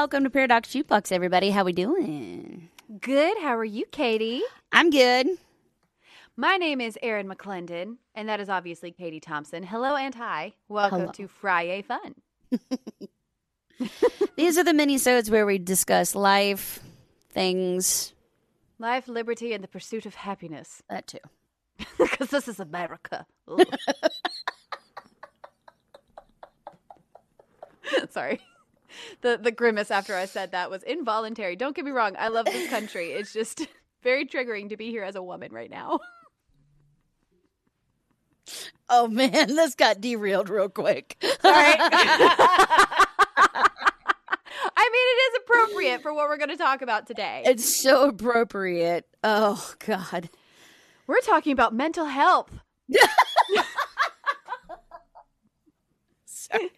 Welcome to Paradox Jukebox, everybody. How we doing? Good. How are you, Katie? I'm good. My name is Erin McClendon, and that is obviously Katie Thompson. Hello and hi. Welcome Hello. to Friday Fun. These are the mini-sodes where we discuss life, things, Life, liberty, and the pursuit of happiness. that too. Because this is America. Sorry. The the grimace after I said that was involuntary. Don't get me wrong. I love this country. It's just very triggering to be here as a woman right now. Oh man, this got derailed real quick. Sorry. I mean, it is appropriate for what we're going to talk about today. it's so appropriate. Oh god. We're talking about mental health Sorry.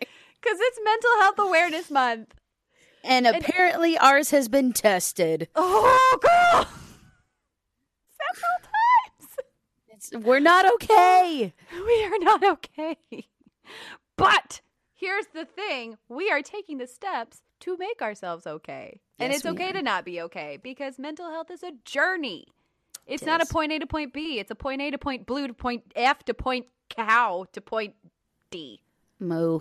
Because it's Mental Health Awareness Month. And apparently ours has been tested. Oh, girl! Several times. It's, we're not okay. We are not okay. But here's the thing we are taking the steps to make ourselves okay. and Yes, it's okay are. to not be okay because mental health is a journey. It's It not is. a point A to point B. It's a point A to point blue to point F to point cow to point D. Moo.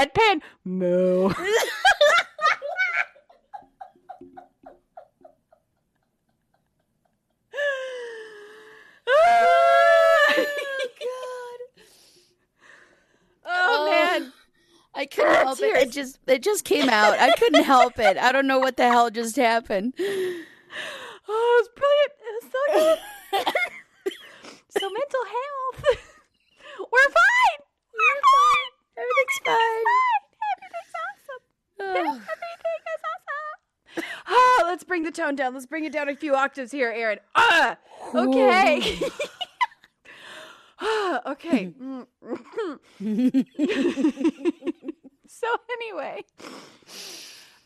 just deadpan moo. Oh, oh, oh, man. I couldn't oh, help it. It just it just came out. I couldn't help it. I don't know what the hell just happened. Oh, it was brilliant. It was so good. so mental health. We're fine. We're fine. Everything's fine. Everything's awesome. Oh. Everything is awesome. Ah, let's bring the tone down. Let's bring it down a few octaves here, Erin. Ah, okay. Ah, okay. so anyway,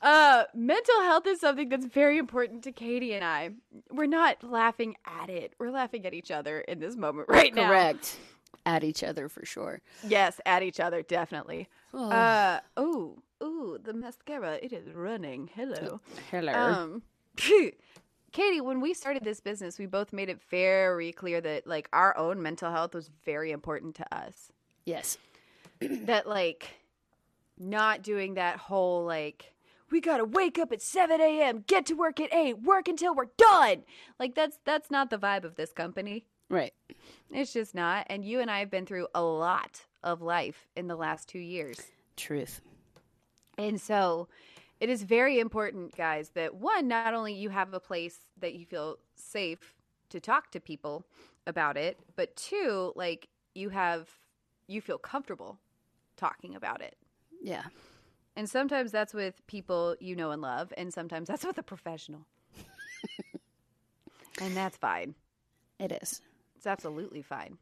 uh, mental health is something that's very important to Katie and I. We're not laughing at it. We're laughing at each other in this moment right now. Correct. At each other for sure. Yes, at each other, definitely. Oh. Uh, ooh, ooh, the mascara, it is running. Hello. Hello. Um, Katie, when we started this business, we both made it very clear that like our own mental health was very important to us. yes. that like not doing that whole like we gotta wake up at 7 a.m get to work at 8 work until we're done like that's that's not the vibe of this company Right. it's just not and you and i have been through a lot of life in the last two years Truth. and so it is very important, guys, that one, not only you have a place that you feel safe to talk to people about it, but two, like you have, you feel comfortable talking about it. Yeah. And sometimes that's with people you know and love, and sometimes that's with a professional. and that's fine. It is. It's absolutely fine.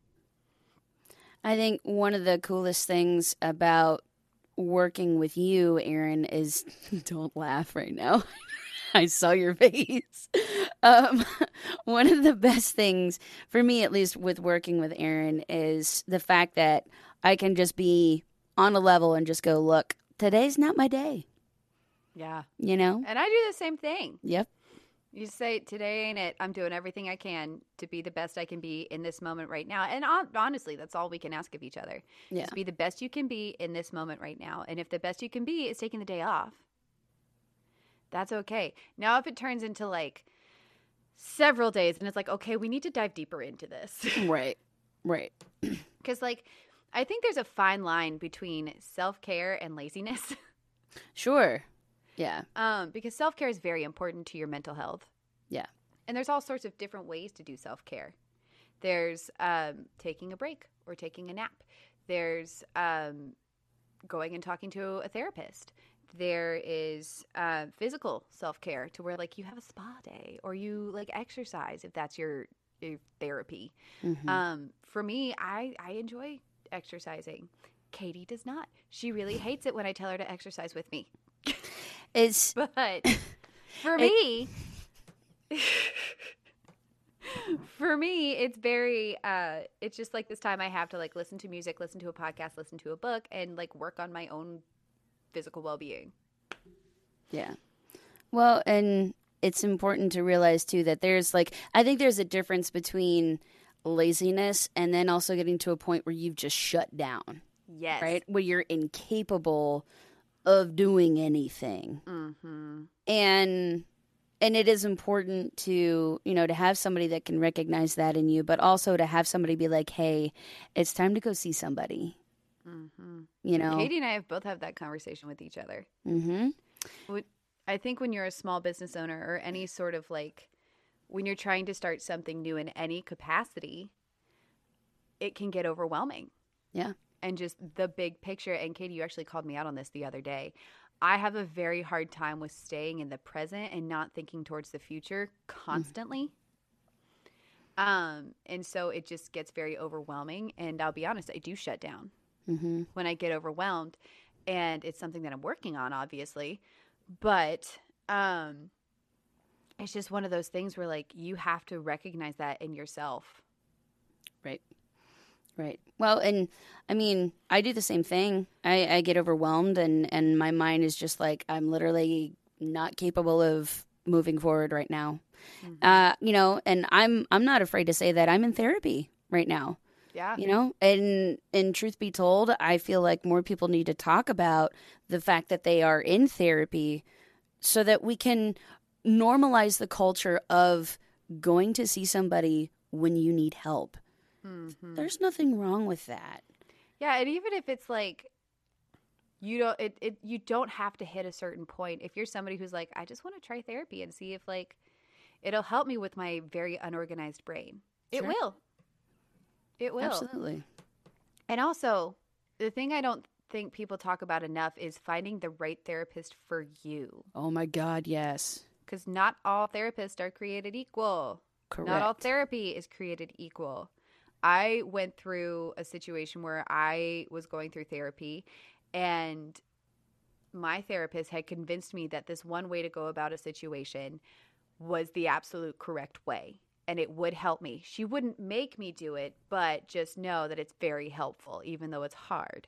I think one of the coolest things about working with you, Erin, is don't laugh right now. I saw your face. Um, one of the best things for me, at least with working with Erin, is the fact that I can just be on a level and just go, look, today's not my day. Yeah. You know? And I do the same thing. Yep. You say today ain't it. I'm doing everything I can to be the best I can be in this moment right now. And hon- honestly, that's all we can ask of each other. Yeah. Just be the best you can be in this moment right now. And if the best you can be is taking the day off, that's okay. Now, if it turns into like several days and it's like, okay, we need to dive deeper into this. Right. Right. Because, like, I think there's a fine line between self care and laziness. Sure. Yeah. um, because self care is very important to your mental health. Yeah. And there's all sorts of different ways to do self care. There's um, taking a break or taking a nap. There's um, going and talking to a therapist. there is uh, physical self care to where like you have a spa day or you like exercise if that's your, your therapy. Mhm. Um, for me, I I enjoy exercising. Katie does not. She really hates it when I tell her to exercise with me. It's But for It- me, for me, it's very. Uh, it's just like this time I have to like listen to music, listen to a podcast, listen to a book, and like work on my own physical well being. Yeah. Well, and it's important to realize too that there's like I think there's a difference between laziness and then also getting to a point where you've just shut down, Yes. right? Where you're incapable of doing anything. Mm-hmm. And and it is important to, you know, to have somebody that can recognize that in you, but also to have somebody be like, "Hey, it's time to go see somebody." Mm-hmm. You know. Katie and I have both had that conversation with each other. Mhm. I think when you're a small business owner or any sort of like when you're trying to start something new in any capacity, it can get overwhelming. Yeah. And just the big picture. And Katie, you actually called me out on this the other day. I have a very hard time with staying in the present and not thinking towards the future constantly. Um, and so it just gets very overwhelming. And I'll be honest, I do shut down Mhm. when I get overwhelmed. And it's something that I'm working on, obviously. But um, it's just one of those things where, like, you have to recognize that in yourself. Right. Well, and I mean, I do the same thing. I, I get overwhelmed, and and my mind is just like I'm literally not capable of moving forward right now. Uh, you know, and I'm I'm not afraid to say that I'm in therapy right now. Yeah. You know, and and truth be told, I feel like more people need to talk about the fact that they are in therapy, so that we can normalize the culture of going to see somebody when you need help. Mhm. There's nothing wrong with that. Yeah, and even if it's like you don't it, it you don't have to hit a certain point. If you're somebody who's like, I just want to try therapy and see if like it'll help me with my very unorganized brain. It will. It will. Absolutely. And also, the thing I don't think people talk about enough is finding the right therapist for you. Oh my God, yes. Because not all therapists are created equal. Correct. Not all therapy is created equal. I went through a situation where I was going through therapy and my therapist had convinced me that this one way to go about a situation was the absolute correct way and it would help me. She wouldn't make me do it, but just know that it's very helpful, even though it's hard.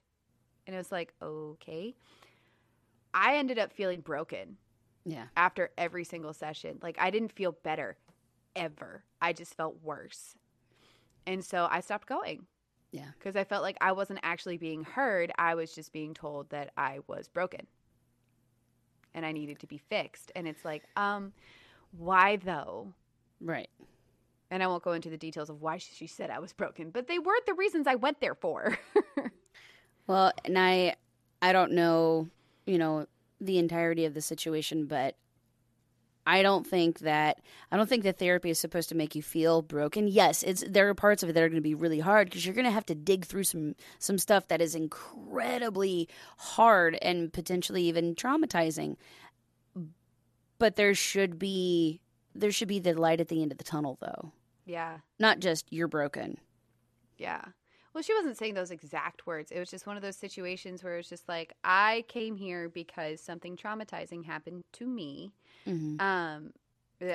And it was like, okay. I ended up feeling broken yeah. after every single session. Like I didn't feel better ever. I just felt worse. And so I stopped going. Yeah. Because I felt like I wasn't actually being heard. I was just being told that I was broken and I needed to be fixed. And it's like, um, why though? Right. And I won't go into the details of why she said I was broken, but they weren't the reasons I went there for. Well, and I I don't know, you know, the entirety of the situation, but I don't think that I don't think that therapy is supposed to make you feel broken. Yes, it's there are parts of it that are going to be really hard because you're going to have to dig through some some stuff that is incredibly hard and potentially even traumatizing. But there should be there should be the light at the end of the tunnel though. yeah. Not just you're broken. Yeah. Well, she wasn't saying those exact words. It was just one of those situations where it's just like, I came here because something traumatizing happened to me. Hmm Um,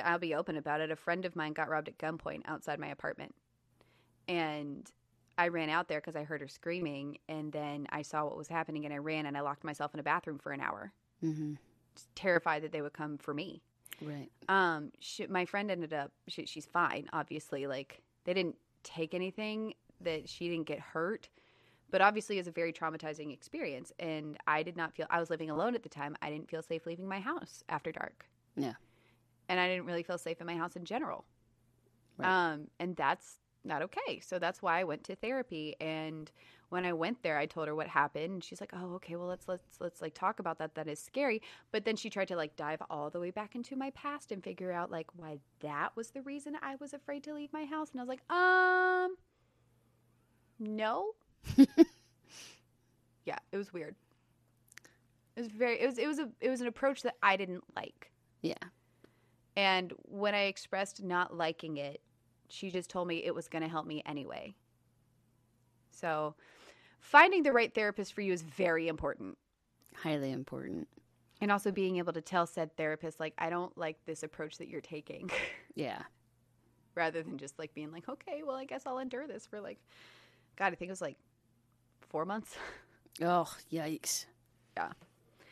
I'll be open about it. A friend of mine got robbed at gunpoint outside my apartment. And I ran out there because I heard her screaming. And then I saw what was happening and I ran and I locked myself in a bathroom for an hour, hmm terrified that they would come for me. Right. Um, she, my friend ended up. She, she's fine, obviously. Like they didn't take anything that she didn't get hurt, but obviously it was a very traumatizing experience. And I did not feel. I was living alone at the time. I didn't feel safe leaving my house after dark. Yeah. And I didn't really feel safe in my house in general. Right. Um, and that's not okay. So that's why I went to therapy. And when I went there, I told her what happened. And she's like, "Oh, okay. Well, let's let's let's like talk about that. That is scary." But then she tried to like dive all the way back into my past and figure out like why that was the reason I was afraid to leave my house. And I was like, "Um, no." yeah, it was weird. It It was very it was it was a it was an approach that I didn't like. Yeah. And when I expressed not liking it, she just told me it was going to help me anyway. So, finding the right therapist for you is very important. Highly important. And also being able to tell said therapist, like, I don't like this approach that you're taking, Yeah. rather than just like being like, okay, well, I guess I'll endure this for like, God, I think it was like four months. Oh, yikes. Yeah.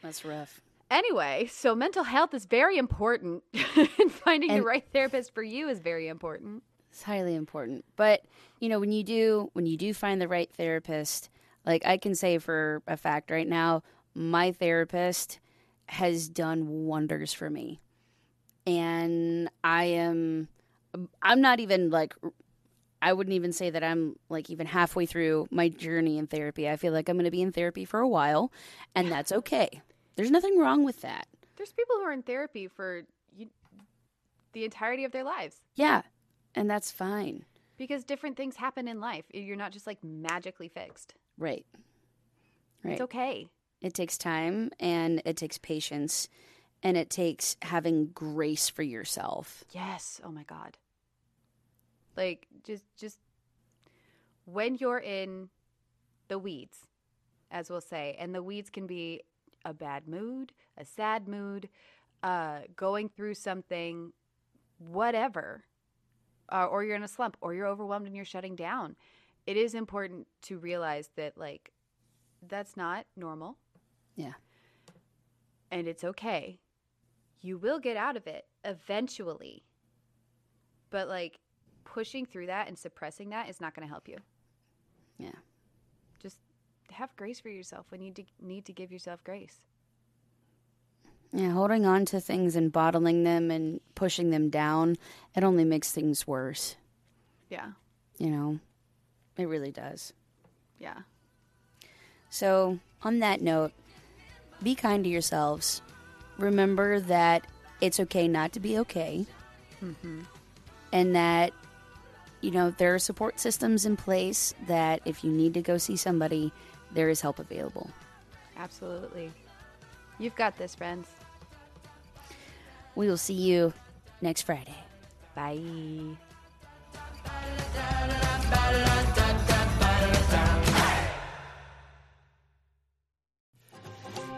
That's rough. Anyway, so mental health is very important, and finding the right therapist for you is very important. It's highly important. But, you know, when you do when you do find the right therapist, like I can say for a fact right now, my therapist has done wonders for me. And I am I'm not even like I wouldn't even say that I'm like even halfway through my journey in therapy. I feel like I'm going to be in therapy for a while, and that's okay. There's nothing wrong with that. There's people who are in therapy for you, the entirety of their lives Yeah. And that's fine. because different things happen in life. You're not just like magically fixed. Right. Right. It's okay. It takes time and it takes patience and it takes having grace for yourself. Yes. Oh my god. Like just just when you're in the weeds, as we'll say, and the weeds can be a bad mood, a sad mood, uh going through something whatever. Uh, or you're in a slump or you're overwhelmed and you're shutting down. It is important to realize that like that's not normal. Yeah. And it's okay. You will get out of it eventually. But like pushing through that and suppressing that is not going to help you. Yeah. Have grace for yourself when you need to give yourself grace. Yeah, holding on to things and bottling them and pushing them down, it only makes things worse. Yeah. You know, it really does. Yeah. So, on that note, be kind to yourselves. Remember that it's okay not to be okay. Mm-hmm. And that, you know, there are support systems in place that if you need to go see somebody, there is help available. Absolutely. You've got this, friends. We will see you next Friday. Bye.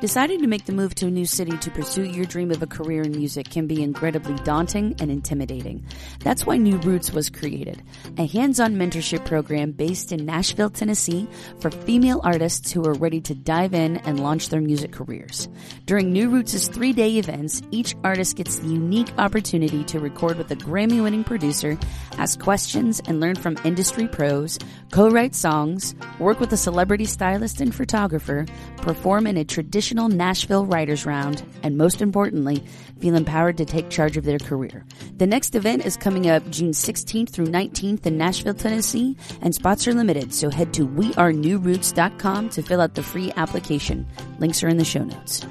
Deciding to make the move to a new city to pursue your dream of a career in music can be incredibly daunting and intimidating. That's why New Roots was created, a hands-on mentorship program based in Nashville, Tennessee for female artists who are ready to dive in and launch their music careers. During New Roots' three-day events, each artist gets the unique opportunity to record with a Grammy-winning producer, ask questions and learn from industry pros, co-write songs, work with a celebrity stylist and photographer, perform in a traditional Nashville writers round, and most importantly, feel empowered to take charge of their career. The next event is coming up June 16th through 19th in Nashville, Tennessee, and spots are limited, so head to wearenewroots.com to fill out the free application. Links are in the show notes.